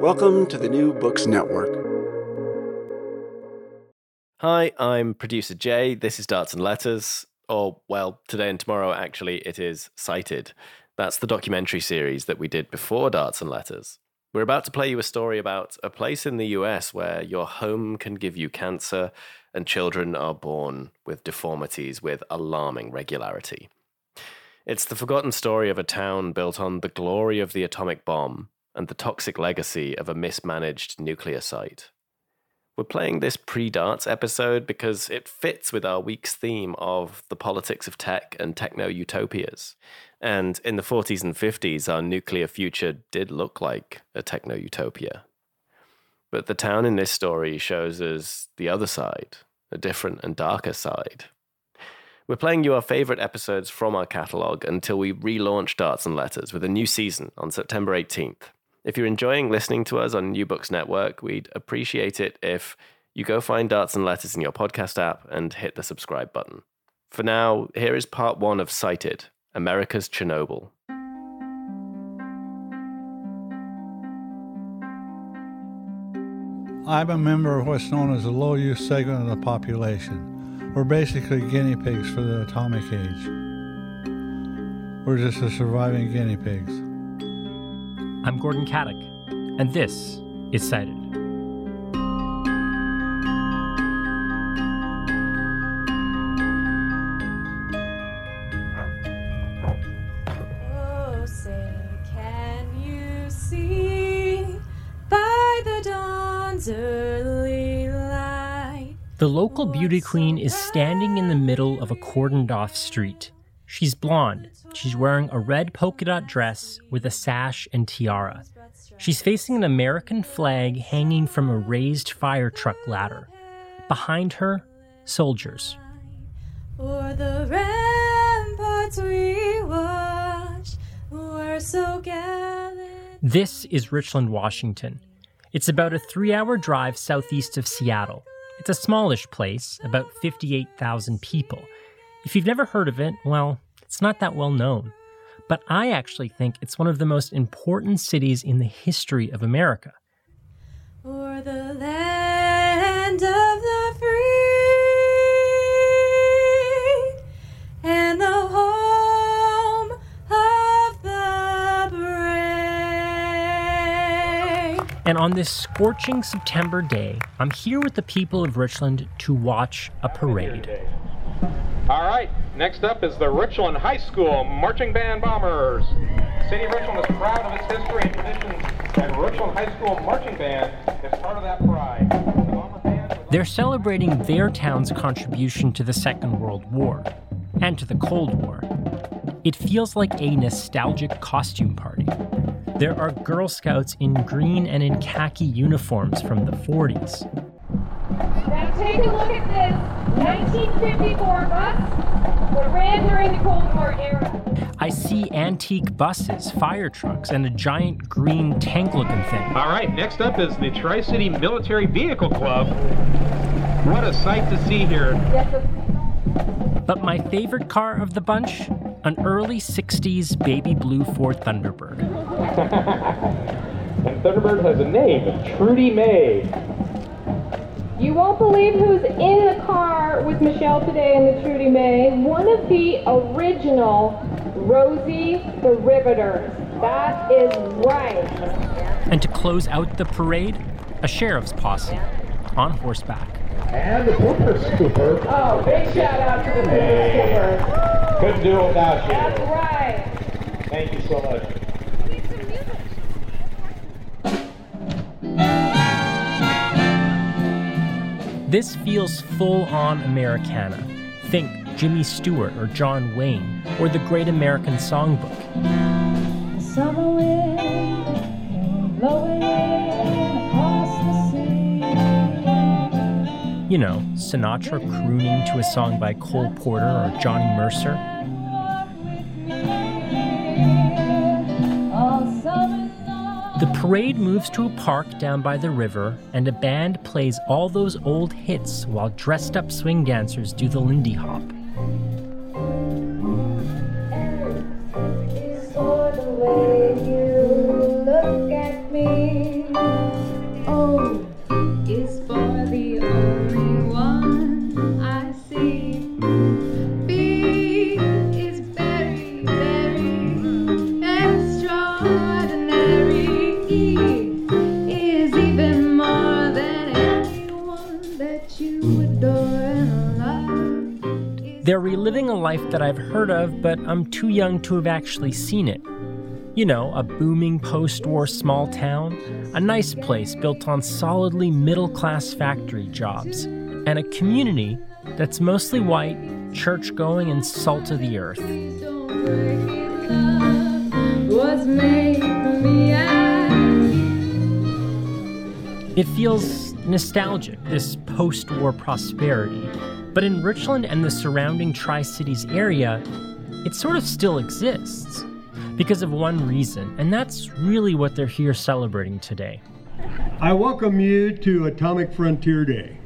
Welcome to the New Books Network. Hi, I'm producer Jay. This is Darts and Letters. Or, well, today and tomorrow, actually, it is Cited. That's the documentary series that we did before Darts and Letters. We're about to play you a story about a place in the US where your home can give you cancer and children are born with deformities with alarming regularity. It's the forgotten story of a town built on the glory of the atomic bomb and the toxic legacy of a mismanaged nuclear site. We're playing this pre darts episode because it fits with our week's theme of the politics of tech and techno utopias. And in the 40s and 50s, our nuclear future did look like a techno utopia. But the town in this story shows us the other side, a different and darker side. We're playing you our favorite episodes from our catalogue until we relaunch Darts and Letters with a new season on September 18th. If you're enjoying listening to us on New Books Network, we'd appreciate it if you go find Darts and Letters in your podcast app and hit the subscribe button. For now, here is part one of Cited America's Chernobyl. I'm a member of what's known as the low use segment of the population. We're basically guinea pigs for the atomic age. We're just the surviving guinea pigs. I'm Gordon Katic, and this is Cited. Oh, say, can you see by the dawn's early light? The local beauty queen is standing in the middle of a cordoned off street. She's blonde. She's wearing a red polka dot dress with a sash and tiara. She's facing an American flag hanging from a raised fire truck ladder. Behind her, soldiers. O'er the ramparts we watched were so gallant. This is Richland, Washington. It's about a three hour drive southeast of Seattle. It's a smallish place, about 58,000 people. If you've never heard of it, well, it's not that well known. But I actually think it's one of the most important cities in the history of America. O'er the land of the free and the home of the brave. And on this scorching September day, I'm here with the people of Richland to watch a parade. All right, next up is the Richland High School Marching Band Bombers. City of Richland is proud of its history and traditions, and Richland High School Marching Band is part of that pride. They're celebrating their town's contribution to the Second World War and to the Cold War. It feels like a nostalgic costume party. There are Girl Scouts in green and in khaki uniforms from the 40s. Now take a look at this 1954 bus that ran during the Cold War era. I see antique buses, fire trucks, and a giant green tank looking thing. All right, next up is the Tri City Military Vehicle Club. What a sight to see here. But my favorite car of the bunch? An early 60s baby blue Ford Thunderbird. And Thunderbird has a name, Trudy May. You won't believe who's in the car with Michelle today and the Trudy May. One of the original Rosie the Riveters. That is right. And to close out the parade, a sheriff's posse on horseback. And the Cooper Scooper. Oh, big shout out to the police skipper. Couldn't do it without you. That's right. Thank you so much. This feels full on Americana. Think Jimmy Stewart or John Wayne or the Great American Songbook. You know, Sinatra crooning to a song by Cole Porter or Johnny Mercer. The parade moves to a park down by the river, and a band plays all those old hits while dressed up swing dancers do the Lindy Hop. Life that I've heard of, but I'm too young to have actually seen it. You know, a booming post war small town, a nice place built on solidly middle class factory jobs, and a community that's mostly white, church going, and salt of the earth. It feels nostalgic, this post war prosperity. But in Richland and the surrounding Tri Cities area, it sort of still exists. Because of one reason, and that's really what they're here celebrating today. I welcome you to Atomic Frontier Day.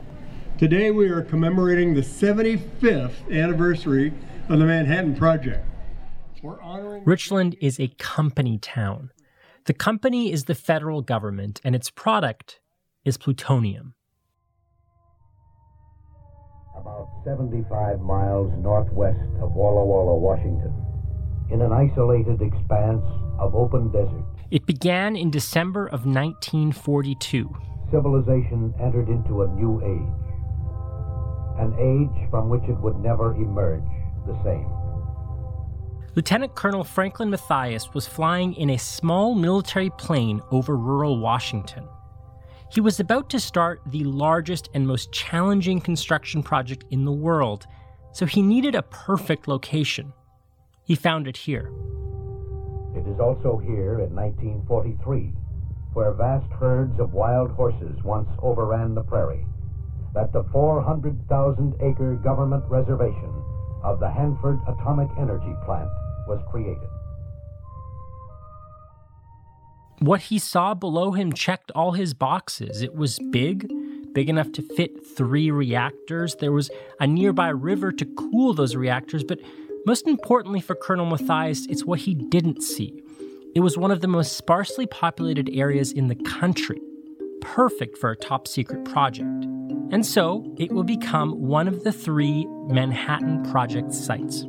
Today we are commemorating the 75th anniversary of the Manhattan Project. We're honoring Richland is a company town. The company is the federal government, and its product is plutonium. About 75 miles northwest of Walla Walla, Washington, in an isolated expanse of open desert. It began in December of 1942. Civilization entered into a new age, an age from which it would never emerge the same. Lieutenant Colonel Franklin Matthias was flying in a small military plane over rural Washington. He was about to start the largest and most challenging construction project in the world, so he needed a perfect location. He found it here. It is also here in 1943, where vast herds of wild horses once overran the prairie, that the 400,000 acre government reservation of the Hanford Atomic Energy Plant was created. What he saw below him checked all his boxes. It was big, big enough to fit three reactors. There was a nearby river to cool those reactors, but most importantly for Colonel Matthias, it's what he didn't see. It was one of the most sparsely populated areas in the country, perfect for a top secret project. And so, it will become one of the three Manhattan Project sites.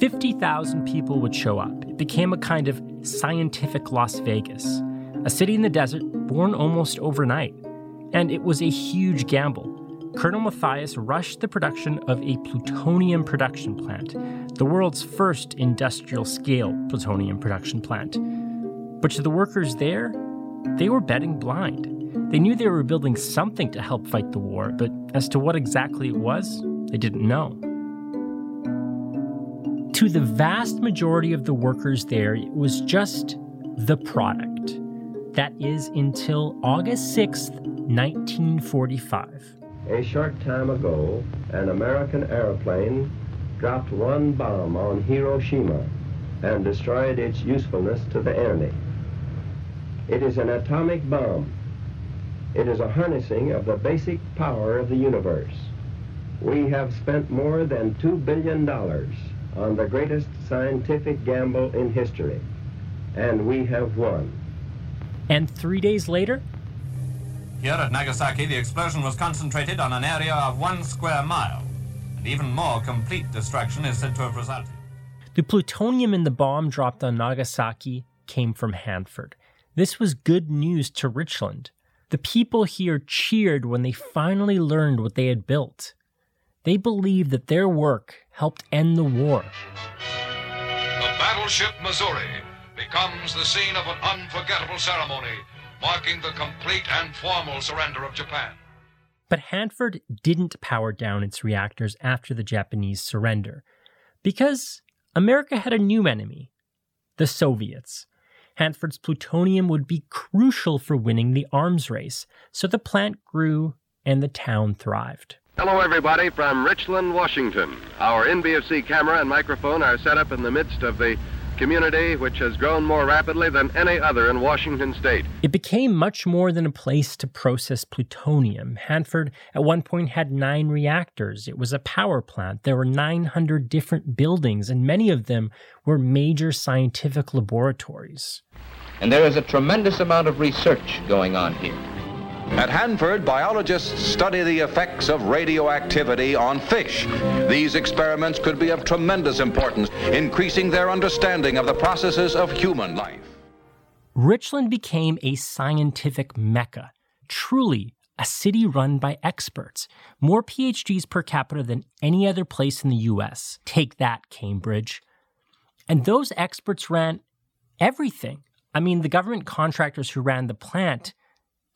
50,000 people would show up. Became a kind of scientific Las Vegas, a city in the desert born almost overnight. And it was a huge gamble. Colonel Matthias rushed the production of a plutonium production plant, the world's first industrial scale plutonium production plant. But to the workers there, they were betting blind. They knew they were building something to help fight the war, but as to what exactly it was, they didn't know. To the vast majority of the workers there, it was just the product. That is until August 6th, 1945. A short time ago, an American airplane dropped one bomb on Hiroshima and destroyed its usefulness to the enemy. It is an atomic bomb. It is a harnessing of the basic power of the universe. We have spent more than $2 billion on the greatest scientific gamble in history, and we have won. And three days later, Here at Nagasaki, the explosion was concentrated on an area of one square mile, and even more complete destruction is said to have resulted. the plutonium in the bomb dropped on Nagasaki came from Hanford. This was good news to Richland. The people here cheered when they finally learned what they had built. They believed that their work helped end the war. The battleship Missouri becomes the scene of an unforgettable ceremony marking the complete and formal surrender of Japan. But Hanford didn't power down its reactors after the Japanese surrender because America had a new enemy the Soviets. Hanford's plutonium would be crucial for winning the arms race, so the plant grew and the town thrived. Hello, everybody, from Richland, Washington. Our NBFC camera and microphone are set up in the midst of the community which has grown more rapidly than any other in Washington state. It became much more than a place to process plutonium. Hanford at one point had nine reactors. It was a power plant. There were 900 different buildings, and many of them were major scientific laboratories. And there is a tremendous amount of research going on here. At Hanford, biologists study the effects of radioactivity on fish. These experiments could be of tremendous importance, increasing their understanding of the processes of human life. Richland became a scientific mecca, truly a city run by experts. More PhDs per capita than any other place in the US. Take that, Cambridge. And those experts ran everything. I mean, the government contractors who ran the plant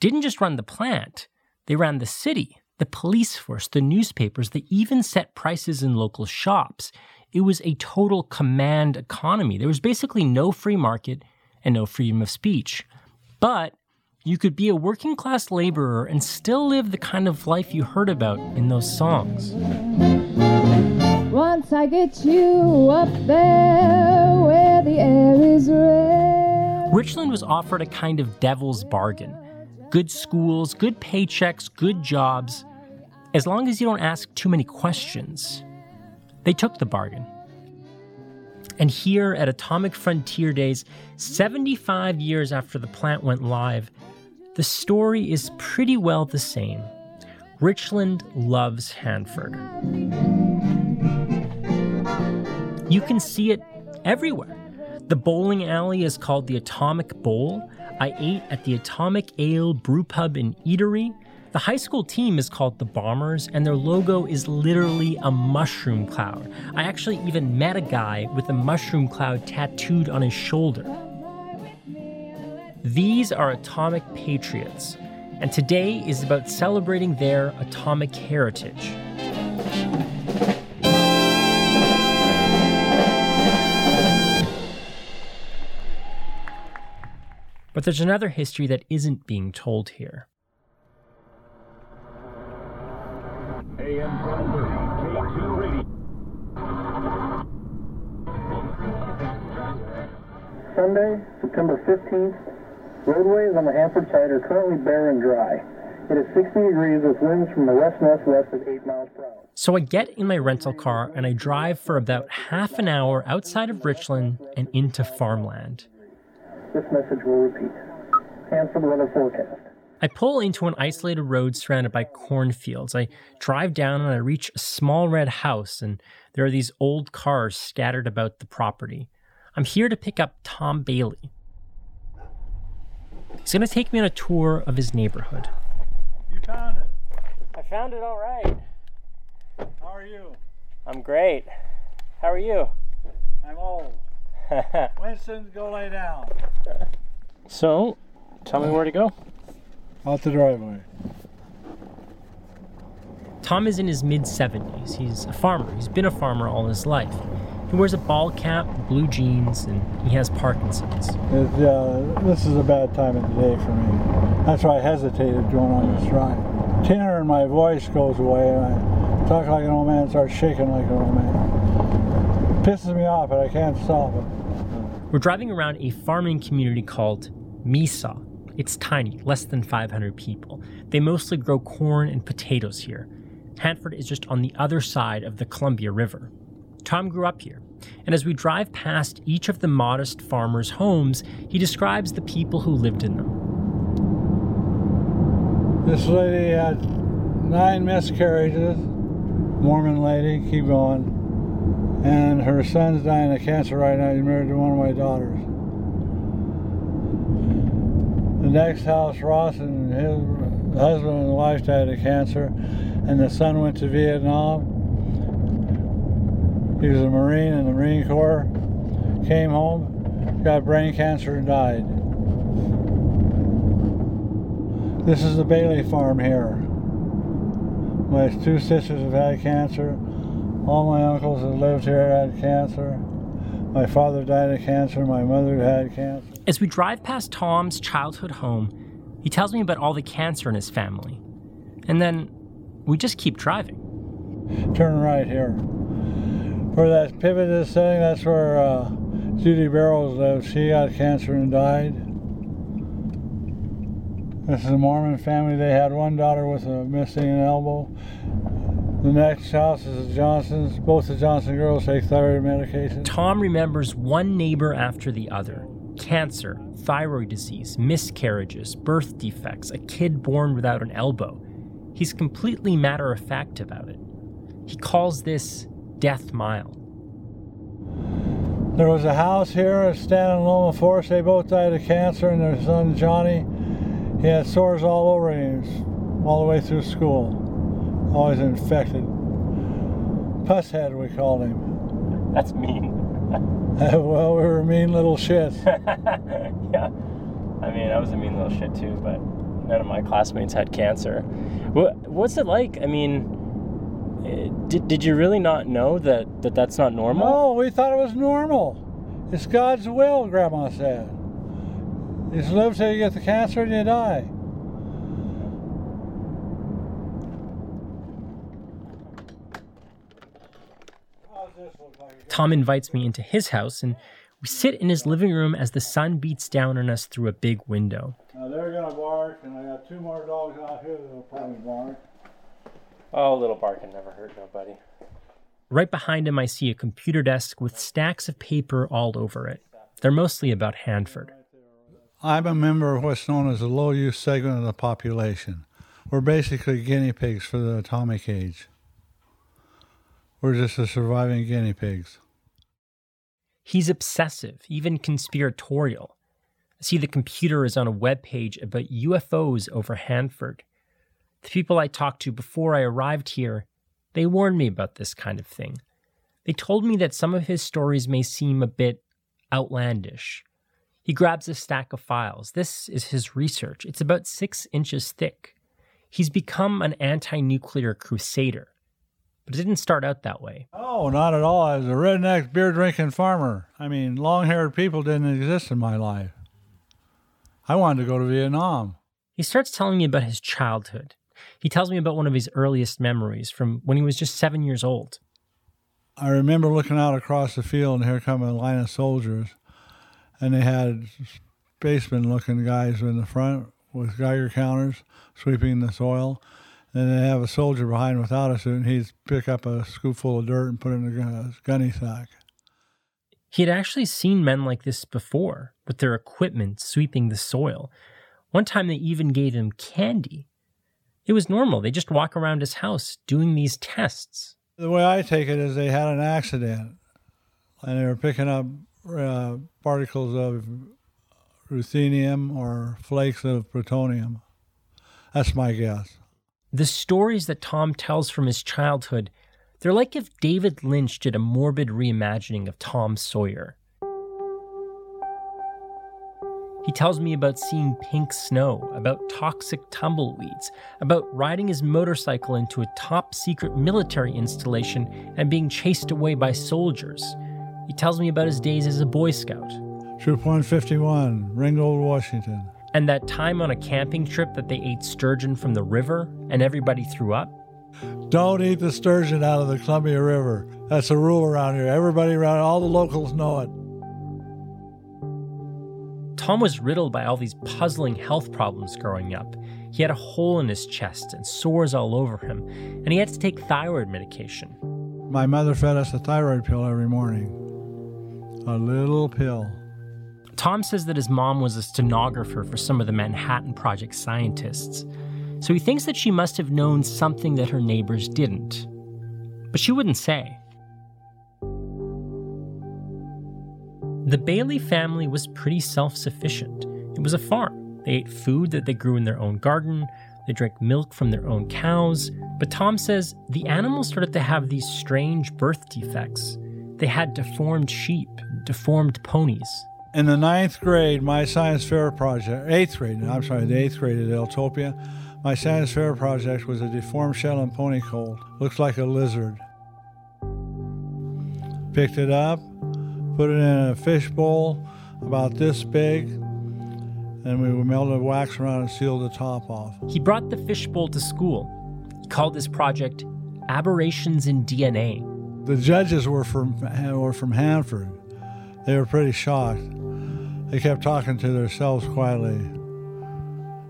didn't just run the plant, they ran the city, the police force, the newspapers, they even set prices in local shops. It was a total command economy. There was basically no free market and no freedom of speech. But you could be a working class laborer and still live the kind of life you heard about in those songs. Once I get you up there where the air is red. Richland was offered a kind of devil's bargain good schools, good paychecks, good jobs, as long as you don't ask too many questions. They took the bargain. And here at Atomic Frontier Days, 75 years after the plant went live, the story is pretty well the same. Richland loves Hanford. You can see it everywhere. The bowling alley is called the Atomic Bowl. I ate at the Atomic Ale Brew Pub and Eatery. The high school team is called the Bombers, and their logo is literally a mushroom cloud. I actually even met a guy with a mushroom cloud tattooed on his shoulder. These are atomic patriots, and today is about celebrating their atomic heritage. But there's another history that isn't being told here. AM 1230, Radio. Sunday, September 15th. Roadways on the Hanford side are currently bare and dry. It is 60 degrees with winds from the west northwest at 8 miles per hour. So I get in my rental car and I drive for about half an hour outside of Richland and into farmland. This message will repeat. Hanford weather forecast. I pull into an isolated road surrounded by cornfields. I drive down and I reach a small red house, and there are these old cars scattered about the property. I'm here to pick up Tom Bailey. He's going to take me on a tour of his neighborhood. You found it. I found it all right. How are you? I'm great. How are you? I'm old. Winston, go lay down. So, tell me where to go. Out the driveway. Tom is in his mid 70s. He's a farmer. He's been a farmer all his life. He wears a ball cap, blue jeans, and he has Parkinson's. It, uh, this is a bad time of the day for me. That's why I hesitated going on this ride. Tenor in my voice goes away, and I talk like an old man and start shaking like an old man. It pisses me off, but I can't stop it. We're driving around a farming community called Mesa. It's tiny, less than 500 people. They mostly grow corn and potatoes here. Hanford is just on the other side of the Columbia River. Tom grew up here, and as we drive past each of the modest farmers' homes, he describes the people who lived in them. This lady had nine miscarriages. Mormon lady, keep going. And her son's dying of cancer right now. He's married to one of my daughters. The next house, Ross and his husband and wife died of cancer, and the son went to Vietnam. He was a Marine in the Marine Corps, came home, got brain cancer, and died. This is the Bailey farm here. My two sisters have had cancer. All my uncles that lived here had cancer. My father died of cancer. My mother had cancer. As we drive past Tom's childhood home, he tells me about all the cancer in his family. And then we just keep driving. Turn right here. Where that pivot is sitting, that's where uh, Judy Barrows lives. She got cancer and died. This is a Mormon family. They had one daughter with a missing elbow. The next house is the Johnsons. Both the Johnson girls take thyroid medication. Tom remembers one neighbor after the other cancer, thyroid disease, miscarriages, birth defects, a kid born without an elbow. He's completely matter of fact about it. He calls this Death Mile. There was a house here at Stan and Loma Forest. They both died of cancer, and their son Johnny, he had sores all over him, all the way through school. Always infected. Puss head, we called him. That's mean. well, we were mean little shits. yeah. I mean, I was a mean little shit too, but none of my classmates had cancer. What's it like? I mean, eh, did, did you really not know that, that that's not normal? No, we thought it was normal. It's God's will, Grandma said. You just live till you get the cancer and you die. Tom invites me into his house, and we sit in his living room as the sun beats down on us through a big window. Now they're gonna bark, and I got two more dogs out here that'll probably bark. Oh, little barking never hurt nobody. Right behind him, I see a computer desk with stacks of paper all over it. They're mostly about Hanford. I'm a member of what's known as the low use segment of the population. We're basically guinea pigs for the atomic age. We're just the surviving guinea pigs. He's obsessive, even conspiratorial. I see the computer is on a web page about UFOs over Hanford. The people I talked to before I arrived here, they warned me about this kind of thing. They told me that some of his stories may seem a bit outlandish. He grabs a stack of files. This is his research. It's about six inches thick. He's become an anti nuclear crusader. But it didn't start out that way. Oh, not at all. I was a redneck beer drinking farmer. I mean, long haired people didn't exist in my life. I wanted to go to Vietnam. He starts telling me about his childhood. He tells me about one of his earliest memories from when he was just seven years old. I remember looking out across the field, and here come a line of soldiers, and they had spaceman looking guys in the front with Geiger counters sweeping the soil. And they have a soldier behind without a suit, and he'd pick up a scoop full of dirt and put it in a gunny sack. He had actually seen men like this before, with their equipment sweeping the soil. One time they even gave him candy. It was normal. They just walk around his house doing these tests. The way I take it is they had an accident, and they were picking up uh, particles of ruthenium or flakes of plutonium. That's my guess. The stories that Tom tells from his childhood, they're like if David Lynch did a morbid reimagining of Tom Sawyer. He tells me about seeing pink snow, about toxic tumbleweeds, about riding his motorcycle into a top secret military installation and being chased away by soldiers. He tells me about his days as a Boy Scout. Troop 151, Ringgold, Washington. And that time on a camping trip that they ate sturgeon from the river and everybody threw up? Don't eat the sturgeon out of the Columbia River. That's a rule around here. Everybody around, all the locals know it. Tom was riddled by all these puzzling health problems growing up. He had a hole in his chest and sores all over him, and he had to take thyroid medication. My mother fed us a thyroid pill every morning. A little pill. Tom says that his mom was a stenographer for some of the Manhattan Project scientists, so he thinks that she must have known something that her neighbors didn't. But she wouldn't say. The Bailey family was pretty self sufficient. It was a farm. They ate food that they grew in their own garden, they drank milk from their own cows. But Tom says the animals started to have these strange birth defects. They had deformed sheep, deformed ponies. In the ninth grade, my science fair project, eighth grade, I'm sorry, the eighth grade at Eltopia, my science fair project was a deformed Shetland pony colt. Looks like a lizard. Picked it up, put it in a fish bowl about this big, and we melted wax around and sealed the top off. He brought the fishbowl to school. He called his project Aberrations in DNA. The judges were from were from Hanford. They were pretty shocked. They kept talking to themselves quietly.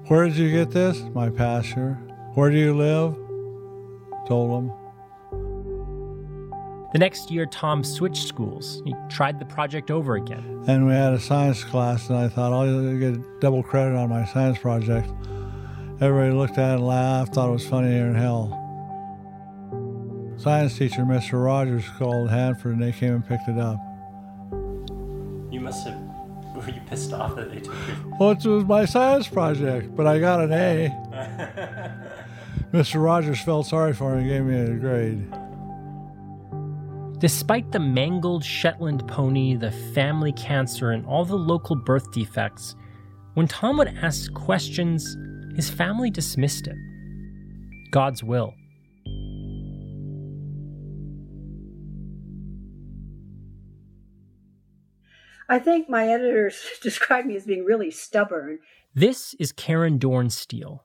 Where did you get this? My pasture. Where do you live? Told them. The next year, Tom switched schools. He tried the project over again. And we had a science class, and I thought I'll get double credit on my science project. Everybody looked at it and laughed, thought it was funny here in hell. Science teacher, Mr. Rogers, called Hanford, and they came and picked it up. You must have. Were you pissed off that they took it? Well, it was my science project, but I got an A. Mr. Rogers felt sorry for me and gave me a grade. Despite the mangled Shetland pony, the family cancer, and all the local birth defects, when Tom would ask questions, his family dismissed it. God's will. I think my editors describe me as being really stubborn. This is Karen Dorn Steele.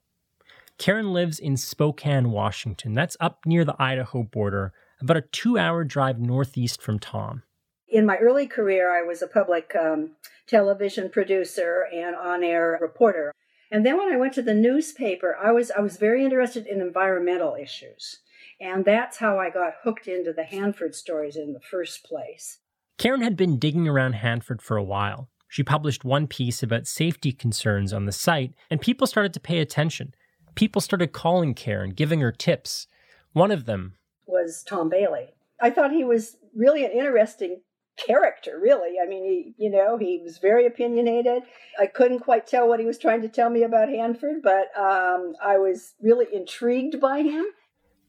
Karen lives in Spokane, Washington. That's up near the Idaho border, about a two hour drive northeast from Tom. In my early career, I was a public um, television producer and on air reporter. And then when I went to the newspaper, I was, I was very interested in environmental issues. And that's how I got hooked into the Hanford stories in the first place. Karen had been digging around Hanford for a while. She published one piece about safety concerns on the site, and people started to pay attention. People started calling Karen, giving her tips. One of them was Tom Bailey. I thought he was really an interesting character, really. I mean, he, you know, he was very opinionated. I couldn't quite tell what he was trying to tell me about Hanford, but um, I was really intrigued by him.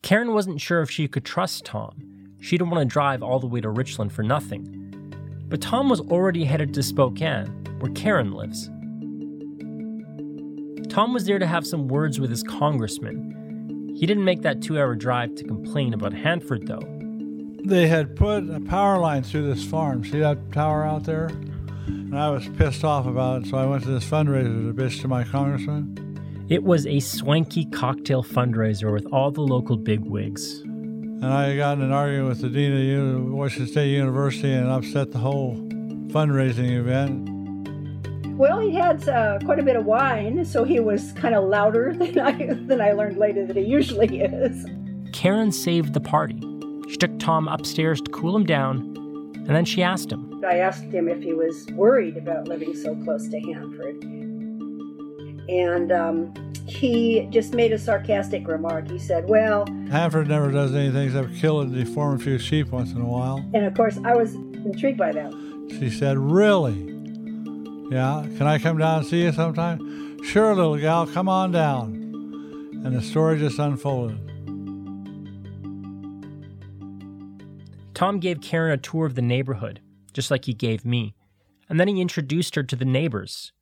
Karen wasn't sure if she could trust Tom. She didn't want to drive all the way to Richland for nothing. But Tom was already headed to Spokane, where Karen lives. Tom was there to have some words with his congressman. He didn't make that two hour drive to complain about Hanford, though. They had put a power line through this farm. See that tower out there? And I was pissed off about it, so I went to this fundraiser to bitch to my congressman. It was a swanky cocktail fundraiser with all the local bigwigs. And I got in an argument with the dean of Washington State University and upset the whole fundraising event. Well, he had uh, quite a bit of wine, so he was kind of louder than I, than I learned later that he usually is. Karen saved the party. She took Tom upstairs to cool him down, and then she asked him. I asked him if he was worried about living so close to Hanford. And um, he just made a sarcastic remark. He said, Well, Hanford never does anything except kill and deform a few sheep once in a while. And of course, I was intrigued by that. She said, Really? Yeah, can I come down and see you sometime? Sure, little gal, come on down. And the story just unfolded. Tom gave Karen a tour of the neighborhood, just like he gave me, and then he introduced her to the neighbors.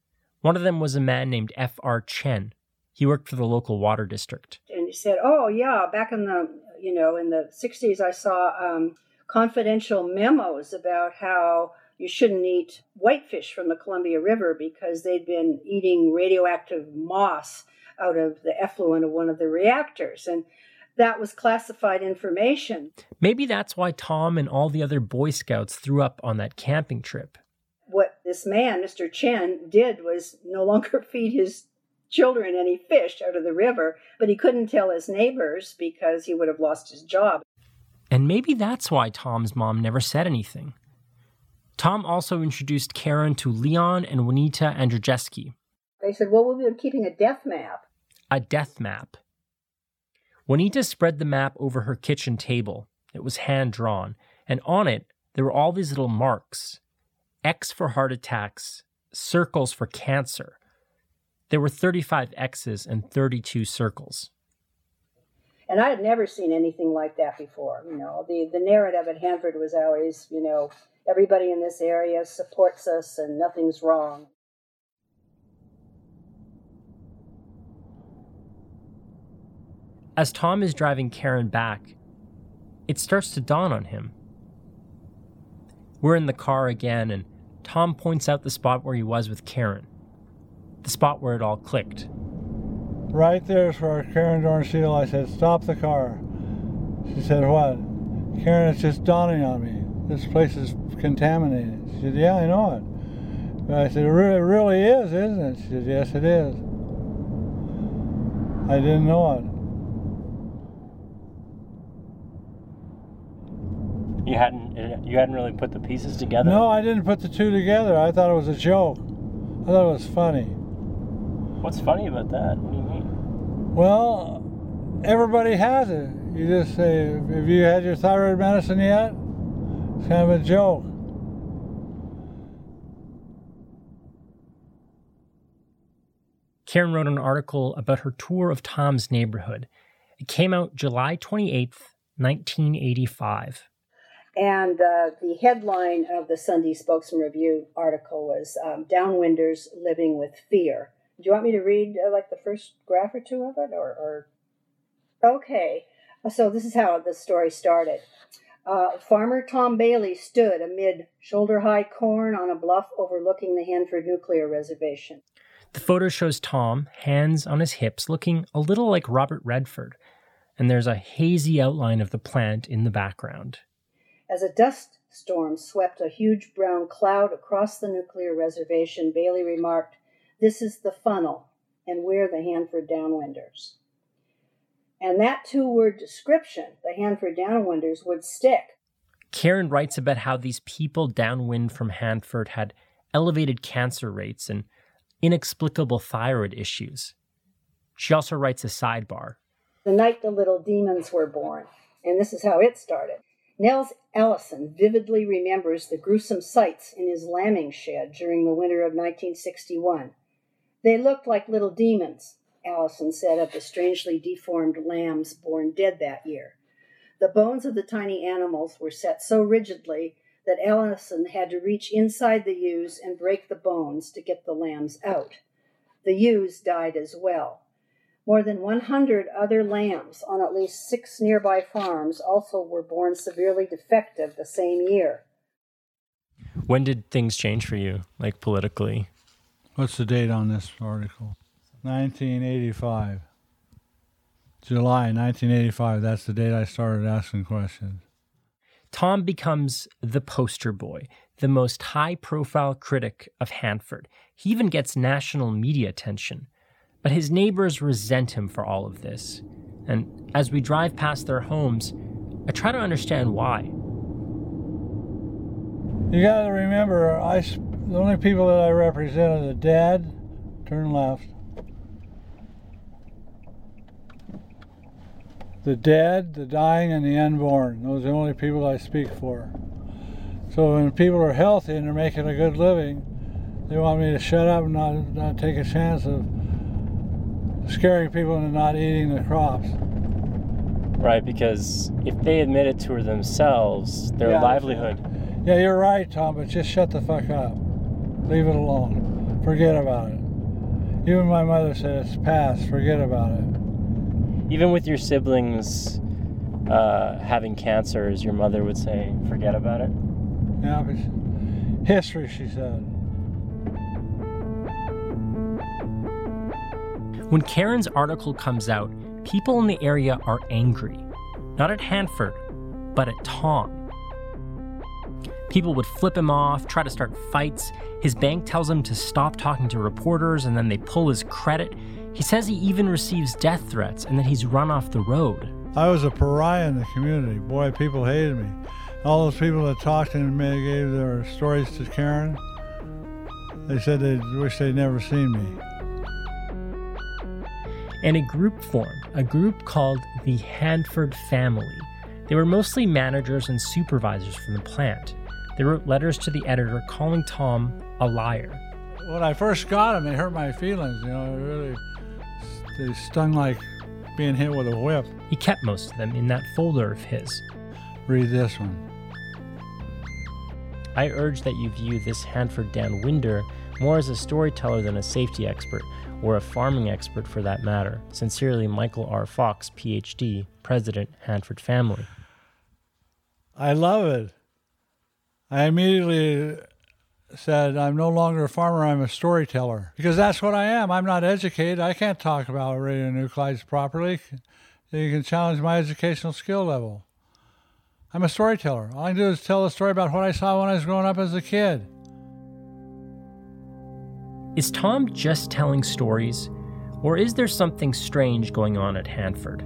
One of them was a man named F.R. Chen. He worked for the local water district. And he said, "Oh yeah, back in the you know in the '60s, I saw um, confidential memos about how you shouldn't eat whitefish from the Columbia River because they'd been eating radioactive moss out of the effluent of one of the reactors, and that was classified information. Maybe that's why Tom and all the other Boy Scouts threw up on that camping trip. What this man, Mr. Chen, did was no longer feed his children any fish out of the river, but he couldn't tell his neighbors because he would have lost his job. And maybe that's why Tom's mom never said anything. Tom also introduced Karen to Leon and Juanita Andrewjeski. They said, Well, we've been keeping a death map. A death map. Juanita spread the map over her kitchen table. It was hand drawn, and on it there were all these little marks X for heart attacks, circles for cancer. There were 35 X's and 32 circles. And I had never seen anything like that before. You know, the, the narrative at Hanford was always, you know, everybody in this area supports us and nothing's wrong. As Tom is driving Karen back, it starts to dawn on him. We're in the car again, and Tom points out the spot where he was with Karen. the spot where it all clicked. Right there's where Karen Dornsiedel, I said, stop the car. She said, what? Karen, it's just dawning on me. This place is contaminated. She said, yeah, I know it. But I said, it really, it really is, isn't it? She said, yes, it is. I didn't know it. You hadn't uh, you hadn't really put the pieces together. No, I didn't put the two together. I thought it was a joke. I thought it was funny. What's funny about that? What do you mean? Well, everybody has it. You just say, "Have you had your thyroid medicine yet?" It's kind of a joke. Karen wrote an article about her tour of Tom's neighborhood. It came out July 28th, 1985. And uh, the headline of the Sunday Spokesman Review article was um, Downwinders Living with Fear. Do you want me to read uh, like the first graph or two of it? Or, or... Okay, so this is how the story started. Uh, Farmer Tom Bailey stood amid shoulder high corn on a bluff overlooking the Hanford Nuclear Reservation. The photo shows Tom, hands on his hips, looking a little like Robert Redford, and there's a hazy outline of the plant in the background. As a dust storm swept a huge brown cloud across the nuclear reservation, Bailey remarked, This is the funnel, and we're the Hanford Downwinders. And that two word description, the Hanford Downwinders, would stick. Karen writes about how these people downwind from Hanford had elevated cancer rates and inexplicable thyroid issues. She also writes a sidebar. The night the little demons were born, and this is how it started. Nels Ellison vividly remembers the gruesome sights in his lambing shed during the winter of 1961. They looked like little demons, Allison said of the strangely deformed lambs born dead that year. The bones of the tiny animals were set so rigidly that Allison had to reach inside the ewes and break the bones to get the lambs out. The ewes died as well. More than 100 other lambs on at least six nearby farms also were born severely defective the same year. When did things change for you, like politically? What's the date on this article? 1985. July 1985. That's the date I started asking questions. Tom becomes the poster boy, the most high profile critic of Hanford. He even gets national media attention. But his neighbors resent him for all of this. And as we drive past their homes, I try to understand why. You got to remember, I the only people that I represent are the dead. Turn left. The dead, the dying, and the unborn. Those are the only people I speak for. So when people are healthy and they're making a good living, they want me to shut up and not, not take a chance of scaring people into not eating the crops. Right, because if they admit it to themselves, their Yeah. livelihood. Yeah, you're right, Tom, but just shut the fuck up. Leave it alone. Forget about it. Even my mother said it's past. Forget about it. Even with your siblings uh, having cancers, your mother would say, forget about it. Yeah, but history, she said. When Karen's article comes out, people in the area are angry. Not at Hanford, but at Tom. People would flip him off, try to start fights. His bank tells him to stop talking to reporters, and then they pull his credit. He says he even receives death threats and that he's run off the road. I was a pariah in the community. Boy, people hated me. All those people that talked to me gave their stories to Karen. They said they wish they'd never seen me. And a group formed, a group called the Hanford Family. They were mostly managers and supervisors from the plant. They wrote letters to the editor calling Tom a liar. When I first got them, they hurt my feelings. You know, it really, they stung like being hit with a whip. He kept most of them in that folder of his. Read this one. I urge that you view this Hanford Downwinder more as a storyteller than a safety expert, or a farming expert for that matter. Sincerely, Michael R. Fox, PhD, President, Hanford Family. I love it. I immediately said, I'm no longer a farmer, I'm a storyteller. Because that's what I am. I'm not educated. I can't talk about radionuclides properly. You can challenge my educational skill level. I'm a storyteller. All I do is tell a story about what I saw when I was growing up as a kid. Is Tom just telling stories, or is there something strange going on at Hanford?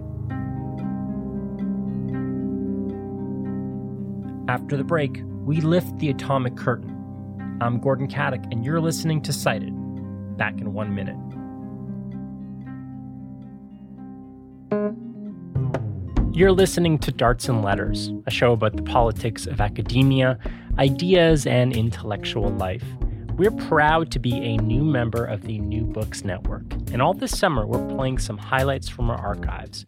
After the break, we lift the atomic curtain. I'm Gordon Katic, and you're listening to Cited. Back in one minute. You're listening to Darts and Letters, a show about the politics of academia, ideas, and intellectual life. We're proud to be a new member of the New Books Network, and all this summer we're playing some highlights from our archives.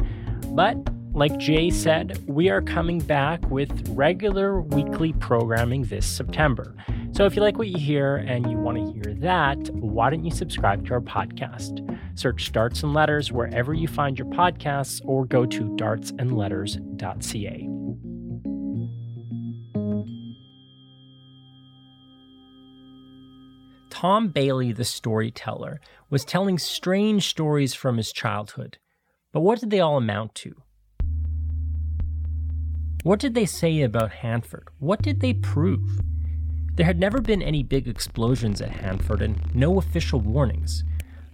But like Jay said, we are coming back with regular weekly programming this September. So if you like what you hear and you want to hear that, why don't you subscribe to our podcast? Search Darts and Letters wherever you find your podcasts or go to dartsandletters.ca. Tom Bailey, the storyteller, was telling strange stories from his childhood. But what did they all amount to? What did they say about Hanford? What did they prove? There had never been any big explosions at Hanford and no official warnings.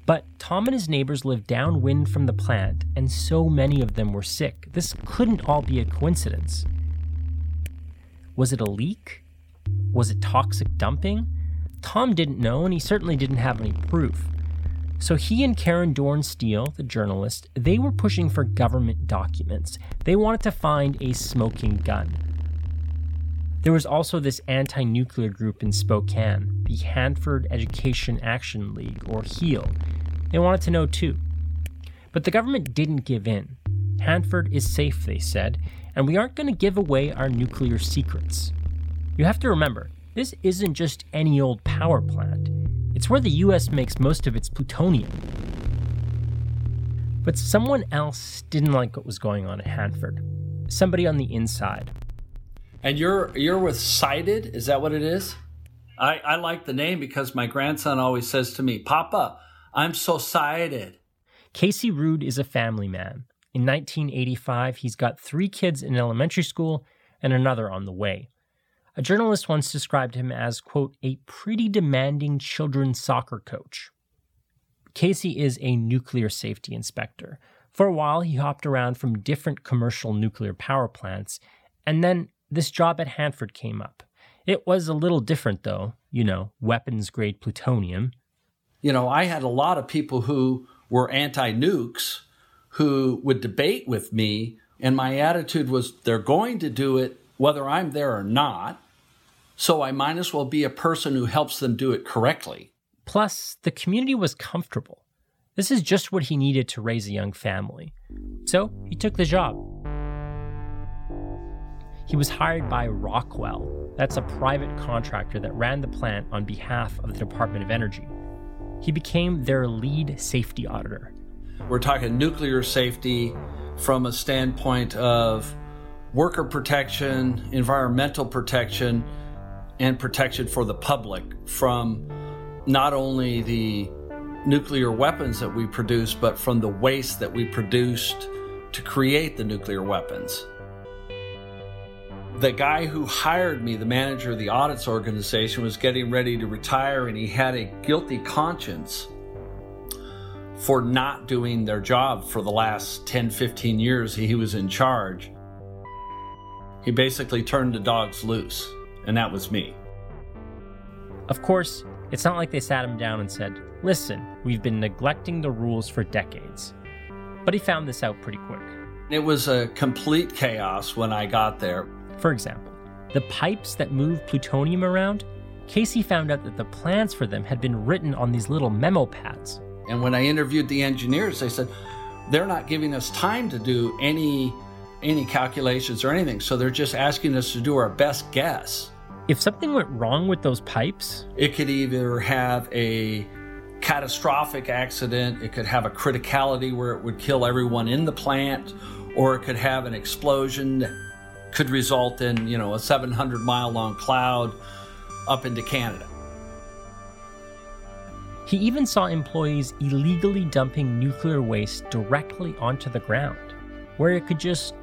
But Tom and his neighbors lived downwind from the plant, and so many of them were sick. This couldn't all be a coincidence. Was it a leak? Was it toxic dumping? Tom didn't know, and he certainly didn't have any proof. So he and Karen Dorn Steele, the journalist, they were pushing for government documents. They wanted to find a smoking gun. There was also this anti nuclear group in Spokane, the Hanford Education Action League, or HEAL. They wanted to know too. But the government didn't give in. Hanford is safe, they said, and we aren't going to give away our nuclear secrets. You have to remember, this isn't just any old power plant. It's where the US makes most of its plutonium. But someone else didn't like what was going on at Hanford. Somebody on the inside. And you're you're with Cited, is that what it is? I, I like the name because my grandson always says to me, Papa, I'm so cited. Casey Ruud is a family man. In 1985, he's got three kids in elementary school and another on the way. A journalist once described him as, quote, a pretty demanding children's soccer coach. Casey is a nuclear safety inspector. For a while, he hopped around from different commercial nuclear power plants, and then this job at Hanford came up. It was a little different, though, you know, weapons grade plutonium. You know, I had a lot of people who were anti nukes who would debate with me, and my attitude was they're going to do it whether I'm there or not. So I might as well be a person who helps them do it correctly. Plus, the community was comfortable. This is just what he needed to raise a young family. So he took the job. He was hired by Rockwell. That's a private contractor that ran the plant on behalf of the Department of Energy. He became their lead safety auditor. We're talking nuclear safety from a standpoint of worker protection, environmental protection, and protection for the public from not only the nuclear weapons that we produce, but from the waste that we produced to create the nuclear weapons. The guy who hired me, the manager of the audits organization, was getting ready to retire and he had a guilty conscience for not doing their job for the last 10, 15 years he was in charge. He basically turned the dogs loose, and that was me. Of course, it's not like they sat him down and said, Listen, we've been neglecting the rules for decades. But he found this out pretty quick. It was a complete chaos when I got there. For example, the pipes that move plutonium around, Casey found out that the plans for them had been written on these little memo pads. And when I interviewed the engineers, they said, they're not giving us time to do any any calculations or anything. So they're just asking us to do our best guess. If something went wrong with those pipes, it could either have a catastrophic accident, it could have a criticality where it would kill everyone in the plant, or it could have an explosion that could result in, you know, a 700 mile long cloud up into Canada. He even saw employees illegally dumping nuclear waste directly onto the ground, where it could just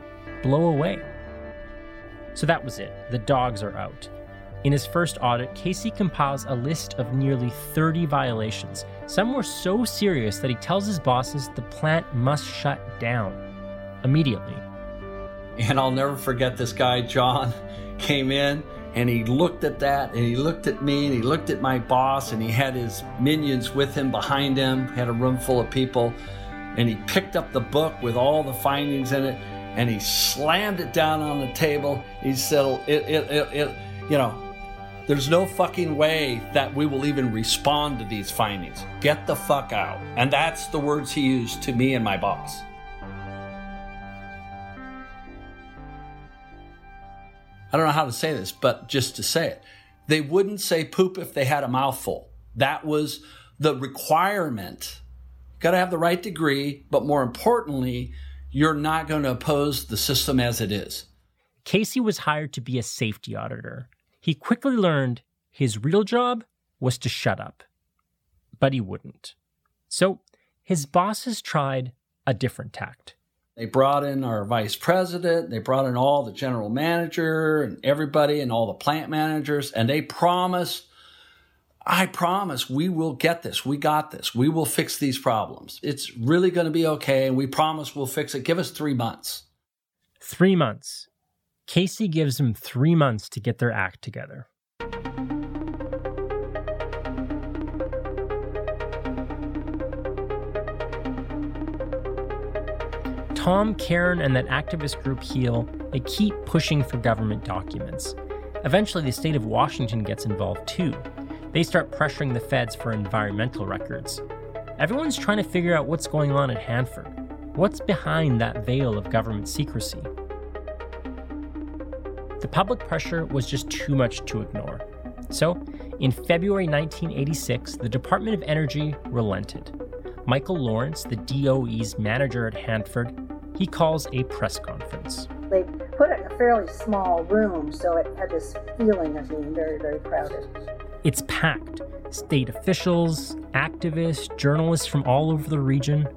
blow away. So that was it. The dogs are out. In his first audit, Casey compiles a list of nearly 30 violations. Some were so serious that he tells his bosses the plant must shut down immediately. And I'll never forget this guy, John, came in and he looked at that and he looked at me and he looked at my boss and he had his minions with him behind him, had a room full of people. And he picked up the book with all the findings in it and he slammed it down on the table. He said, it, it, it, it you know, there's no fucking way that we will even respond to these findings. Get the fuck out. And that's the words he used to me and my boss. I don't know how to say this, but just to say it, they wouldn't say poop if they had a mouthful. That was the requirement. Got to have the right degree, but more importantly, you're not going to oppose the system as it is. Casey was hired to be a safety auditor. He quickly learned his real job was to shut up, but he wouldn't. So his bosses tried a different tact. They brought in our vice president, they brought in all the general manager and everybody and all the plant managers, and they promised, I promise we will get this. We got this. We will fix these problems. It's really going to be okay, and we promise we'll fix it. Give us three months. Three months. Casey gives them three months to get their act together. Tom, Karen, and that activist group HEAL, they keep pushing for government documents. Eventually, the state of Washington gets involved too. They start pressuring the feds for environmental records. Everyone's trying to figure out what's going on at Hanford. What's behind that veil of government secrecy? The public pressure was just too much to ignore. So, in February 1986, the Department of Energy relented. Michael Lawrence, the DOE's manager at Hanford, he calls a press conference. They put it in a fairly small room, so it had this feeling of being very, very crowded. It's packed. State officials, activists, journalists from all over the region.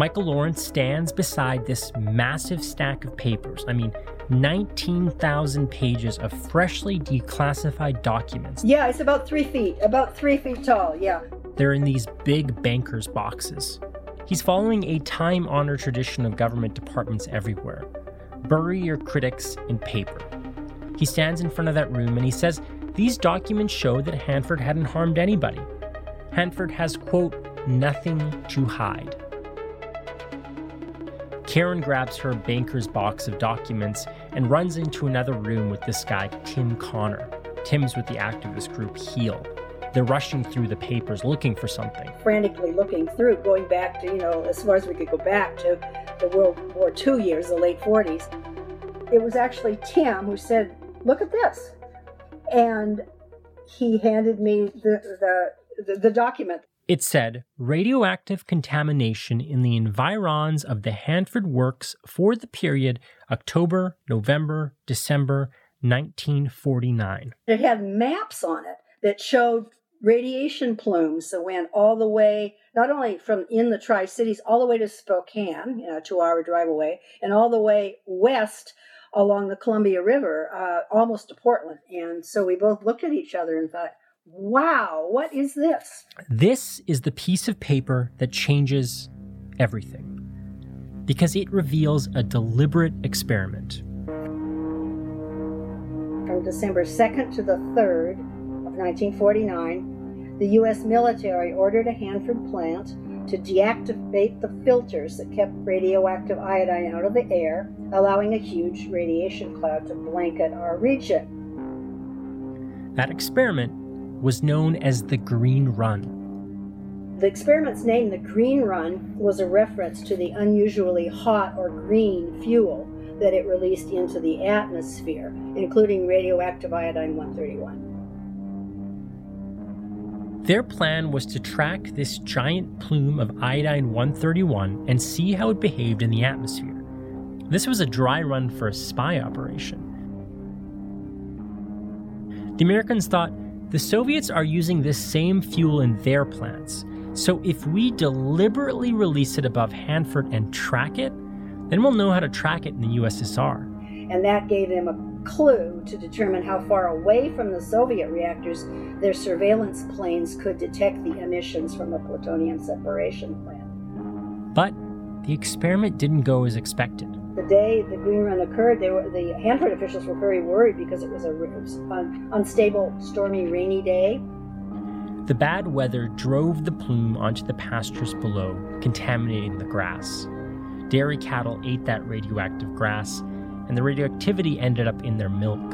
Michael Lawrence stands beside this massive stack of papers. I mean, 19,000 pages of freshly declassified documents. Yeah, it's about three feet, about three feet tall, yeah. They're in these big banker's boxes. He's following a time honored tradition of government departments everywhere bury your critics in paper. He stands in front of that room and he says these documents show that Hanford hadn't harmed anybody. Hanford has, quote, nothing to hide. Karen grabs her banker's box of documents and runs into another room with this guy, Tim Connor. Tim's with the activist group HEAL. They're rushing through the papers looking for something. Frantically looking through, going back to, you know, as far as we could go back to the World War II years, the late 40s. It was actually Tim who said, Look at this. And he handed me the, the, the, the document. It said radioactive contamination in the environs of the Hanford Works for the period October, November, December 1949. It had maps on it that showed radiation plumes that went all the way, not only from in the Tri Cities, all the way to Spokane, you know, two hour drive away, and all the way west along the Columbia River, uh, almost to Portland. And so we both looked at each other and thought, wow, what is this? This is the piece of paper that changes everything because it reveals a deliberate experiment. From December 2nd to the 3rd of 1949, the U.S. military ordered a Hanford plant to deactivate the filters that kept radioactive iodine out of the air, allowing a huge radiation cloud to blanket our region. That experiment was known as the Green Run. The experiment's name, the Green Run, was a reference to the unusually hot or green fuel that it released into the atmosphere, including radioactive iodine 131. Their plan was to track this giant plume of iodine 131 and see how it behaved in the atmosphere. This was a dry run for a spy operation. The Americans thought The Soviets are using this same fuel in their plants. So if we deliberately release it above Hanford and track it, then we'll know how to track it in the USSR. And that gave them a clue to determine how far away from the Soviet reactors their surveillance planes could detect the emissions from the plutonium separation plant. But the experiment didn't go as expected. The day the green run occurred, were, the Hanford officials were very worried because it was a unstable, stormy, rainy day. The bad weather drove the plume onto the pastures below, contaminating the grass. Dairy cattle ate that radioactive grass, and the radioactivity ended up in their milk.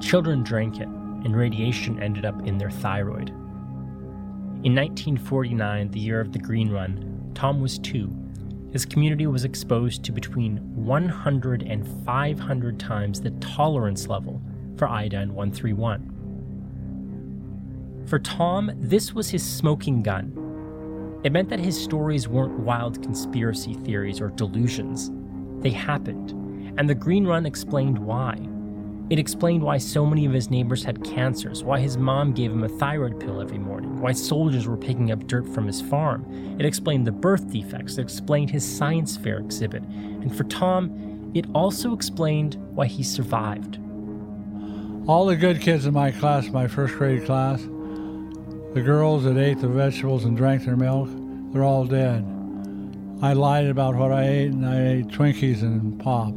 Children drank it, and radiation ended up in their thyroid. In 1949, the year of the Green Run, Tom was two. His community was exposed to between 100 and 500 times the tolerance level for iodine 131. For Tom, this was his smoking gun. It meant that his stories weren't wild conspiracy theories or delusions. They happened, and the Green Run explained why. It explained why so many of his neighbors had cancers, why his mom gave him a thyroid pill every morning, why soldiers were picking up dirt from his farm. It explained the birth defects, it explained his science fair exhibit. And for Tom, it also explained why he survived. All the good kids in my class, my first grade class, the girls that ate the vegetables and drank their milk, they're all dead. I lied about what I ate, and I ate Twinkies and pop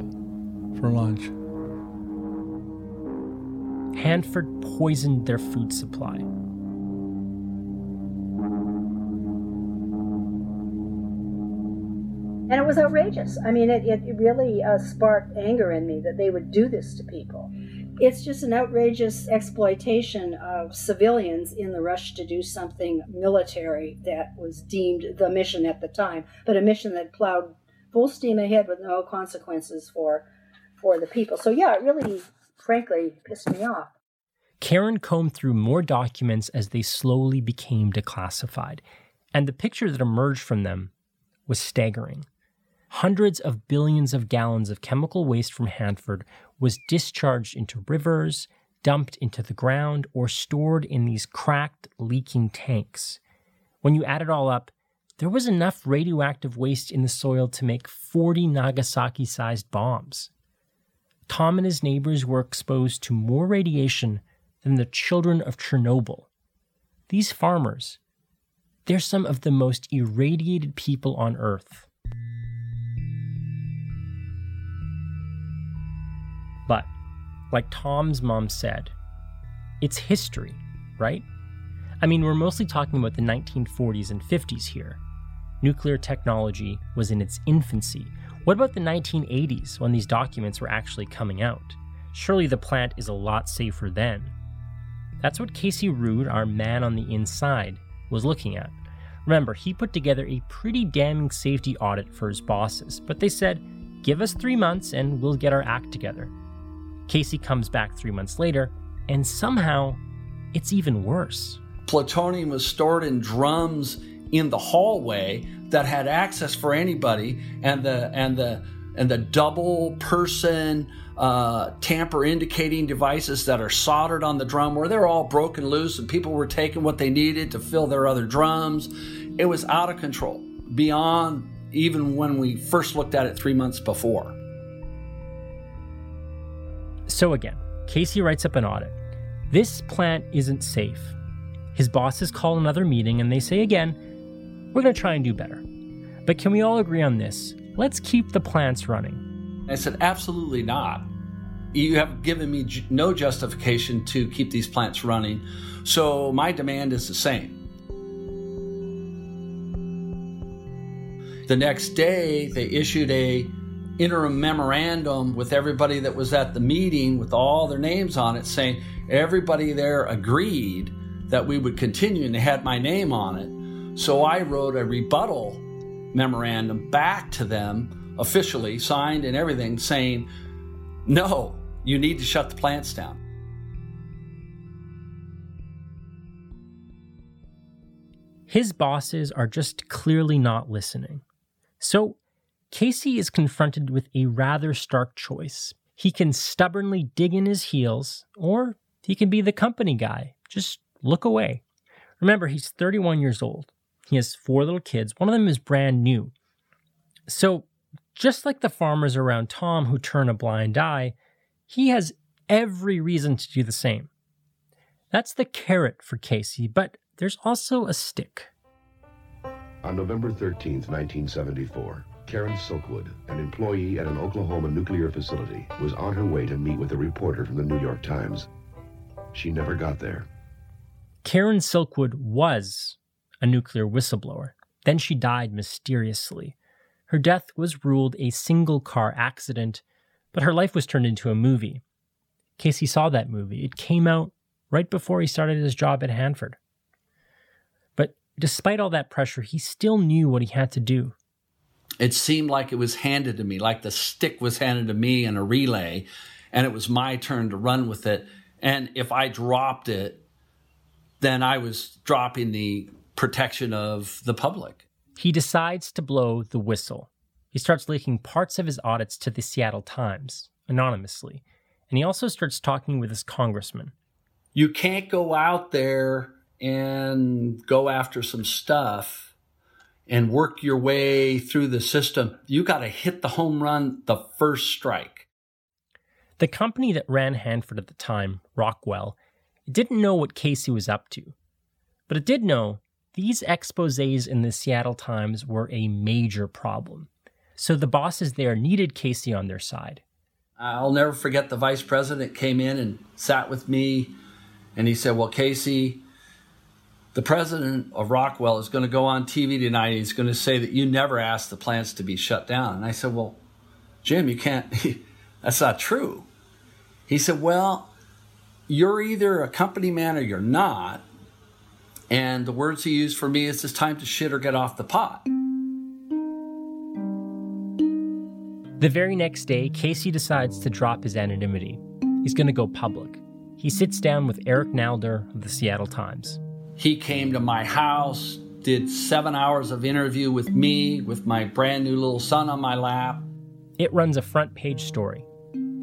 for lunch. Hanford poisoned their food supply. And it was outrageous. I mean, it, it really uh, sparked anger in me that they would do this to people. It's just an outrageous exploitation of civilians in the rush to do something military that was deemed the mission at the time, but a mission that plowed full steam ahead with no consequences for for the people. So yeah, it really, frankly, pissed me off. Karen combed through more documents as they slowly became declassified, and the picture that emerged from them was staggering. Hundreds of billions of gallons of chemical waste from Hanford was discharged into rivers, dumped into the ground, or stored in these cracked, leaking tanks. When you add it all up, there was enough radioactive waste in the soil to make 40 Nagasaki sized bombs. Tom and his neighbors were exposed to more radiation than the children of Chernobyl. These farmers, they're some of the most irradiated people on Earth. But, like Tom's mom said, it's history, right? I mean, we're mostly talking about the 1940s and 50s here. Nuclear technology was in its infancy. What about the 1980s when these documents were actually coming out? Surely the plant is a lot safer then. That's what Casey Ruud, our man on the inside, was looking at. Remember, he put together a pretty damning safety audit for his bosses, but they said, give us three months and we'll get our act together. Casey comes back three months later, and somehow it's even worse. Plutonium was stored in drums in the hallway that had access for anybody, and the and the and the double person uh, tamper indicating devices that are soldered on the drum where they're all broken loose and people were taking what they needed to fill their other drums. It was out of control beyond even when we first looked at it three months before. So again, Casey writes up an audit. This plant isn't safe. His bosses call another meeting and they say again, we're going to try and do better. But can we all agree on this? Let's keep the plants running. I said, absolutely not. You have given me no justification to keep these plants running, so my demand is the same. The next day, they issued a interim memorandum with everybody that was at the meeting with all their names on it saying everybody there agreed that we would continue and they had my name on it. So I wrote a rebuttal memorandum back to them officially, signed and everything, saying, no, you need to shut the plants down. His bosses are just clearly not listening. So Casey is confronted with a rather stark choice. He can stubbornly dig in his heels, or He can be the company guy. Just look away. Remember, he's 31 years old. He has four little kids. One of them is brand new. So, just like the farmers around Tom who turn a blind eye, he has every reason to do the same. That's the carrot for Casey, but there's also a stick. On November 13, 1974, Karen Silkwood, an employee at an Oklahoma nuclear facility, was on her way to meet with a reporter from the New York Times. She never got there. Karen Silkwood was a nuclear whistleblower. Then she died mysteriously. Her death was ruled a single car accident, but her life was turned into a movie. Casey saw that movie. It came out right before he started his job at Hanford. But despite all that pressure, he still knew what he had to do. It seemed like it was handed to me, like the stick was handed to me in a relay, and it was my turn to run with it. And if I dropped it, then I was dropping the protection of the public. He decides to blow the whistle. He starts leaking parts of his audits to the Seattle Times anonymously, and he also starts talking with his congressman. You can't go out there and go after some stuff and work your way through the system. You got to hit the home run the first strike. The company that ran Hanford at the time, Rockwell, didn't know what Casey was up to, but it did know these exposes in the Seattle Times were a major problem. So the bosses there needed Casey on their side. I'll never forget the vice president came in and sat with me and he said, Well, Casey, the president of Rockwell is going to go on TV tonight. He's going to say that you never asked the plants to be shut down. And I said, Well, Jim, you can't, that's not true. He said, Well, you're either a company man or you're not. And the words he used for me is it's time to shit or get off the pot. The very next day, Casey decides to drop his anonymity. He's going to go public. He sits down with Eric Nalder of the Seattle Times. He came to my house, did seven hours of interview with me, with my brand new little son on my lap. It runs a front page story.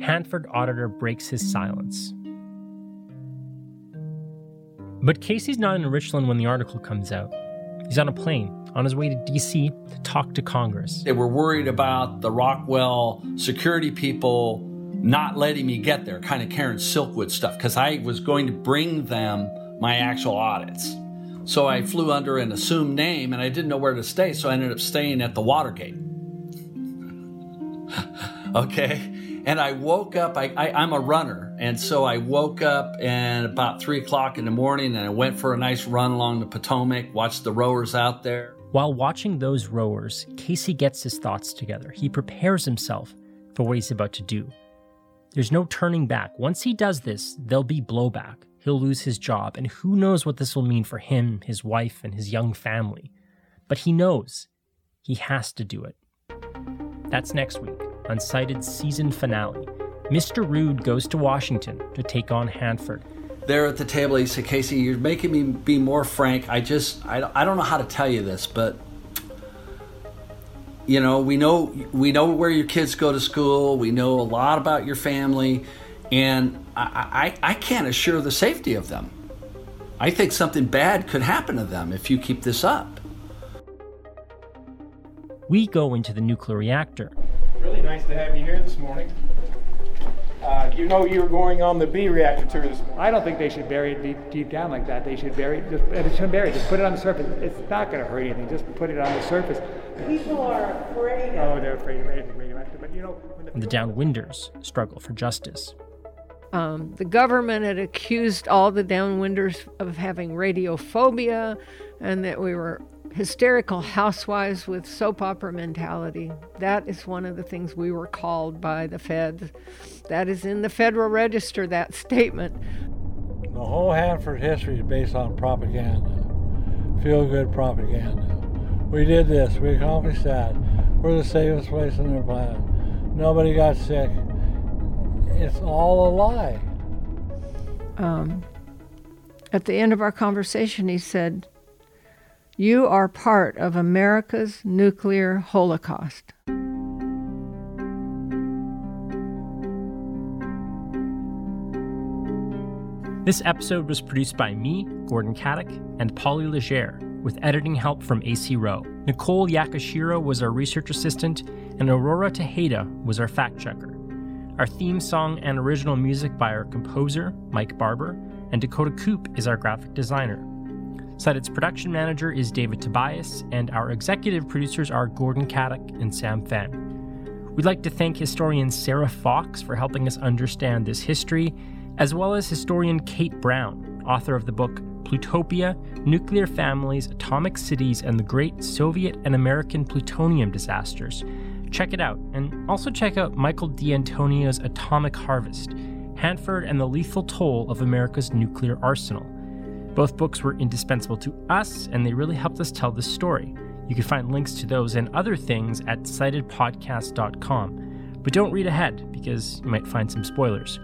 Hanford auditor breaks his silence. But Casey's not in Richland when the article comes out. He's on a plane on his way to DC to talk to Congress. They were worried about the Rockwell security people not letting me get there, kind of Karen Silkwood stuff, because I was going to bring them my actual audits. So I flew under an assumed name and I didn't know where to stay, so I ended up staying at the Watergate. okay. And I woke up, I, I, I'm a runner. And so I woke up and about three o'clock in the morning and I went for a nice run along the Potomac, watched the rowers out there. While watching those rowers, Casey gets his thoughts together. He prepares himself for what he's about to do. There's no turning back. Once he does this, there'll be blowback. He'll lose his job, and who knows what this will mean for him, his wife, and his young family. But he knows he has to do it. That's next week on Cited's season finale. Mr. Ruud goes to Washington to take on Hanford. There at the table, he said, Casey, you're making me be more frank. I just, I, I don't know how to tell you this, but you know we know we know where your kids go to school we know a lot about your family and I, I, I can't assure the safety of them i think something bad could happen to them if you keep this up We go into the nuclear reactor. Really nice to have you here this morning. Uh, you know you were going on the B reactor tour this morning. I don't think they should bury it deep, deep down like that. They should bury it, just, they shouldn't bury it, just put it on the surface. It's not going to hurt anything, just put it on the surface. People are afraid of Oh, they're afraid of anything radioactive, but you know, when the the downwinders struggle for justice. Um, the government had accused all the downwinders of having radiophobia and that we were hysterical housewives with soap opera mentality. That is one of the things we were called by the feds. That is in the Federal Register, that statement. The whole Hanford history is based on propaganda, feel good propaganda. We did this, we accomplished that. We're the safest place on the planet. Nobody got sick. It's all a lie. Um, at the end of our conversation, he said, You are part of America's nuclear holocaust. This episode was produced by me, Gordon Katic, and Polly Legere, with editing help from AC Rowe. Nicole Yakashiro was our research assistant, and Aurora Tejeda was our fact checker. Our theme song and original music by our composer, Mike Barber, and Dakota Coop is our graphic designer. Cited's production manager is David Tobias, and our executive producers are Gordon Katic and Sam Fenn. We'd like to thank historian Sarah Fox for helping us understand this history, as well as historian Kate Brown, author of the book Plutopia Nuclear Families, Atomic Cities, and the Great Soviet and American Plutonium Disasters. Check it out, and also check out Michael D'Antonio's Atomic Harvest Hanford and the Lethal Toll of America's Nuclear Arsenal. Both books were indispensable to us, and they really helped us tell the story. You can find links to those and other things at citedpodcast.com. But don't read ahead, because you might find some spoilers.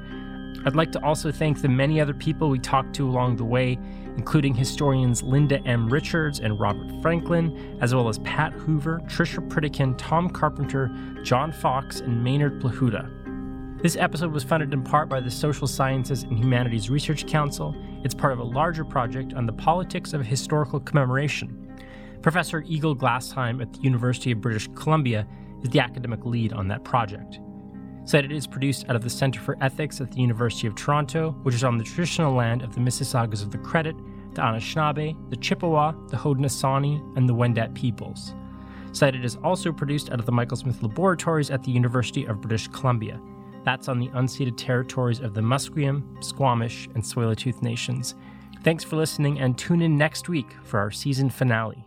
I'd like to also thank the many other people we talked to along the way, including historians Linda M. Richards and Robert Franklin, as well as Pat Hoover, Trisha Pritikin, Tom Carpenter, John Fox, and Maynard Plahuta. This episode was funded in part by the Social Sciences and Humanities Research Council. It's part of a larger project on the politics of historical commemoration. Professor Eagle Glassheim at the University of British Columbia is the academic lead on that project. Cited is produced out of the Center for Ethics at the University of Toronto, which is on the traditional land of the Mississaugas of the Credit, the Anishinaabe, the Chippewa, the Haudenosaunee, and the Wendat peoples. Cited is also produced out of the Michael Smith Laboratories at the University of British Columbia. That's on the unceded territories of the Musqueam, Squamish, and Tsleil-Waututh nations. Thanks for listening and tune in next week for our season finale.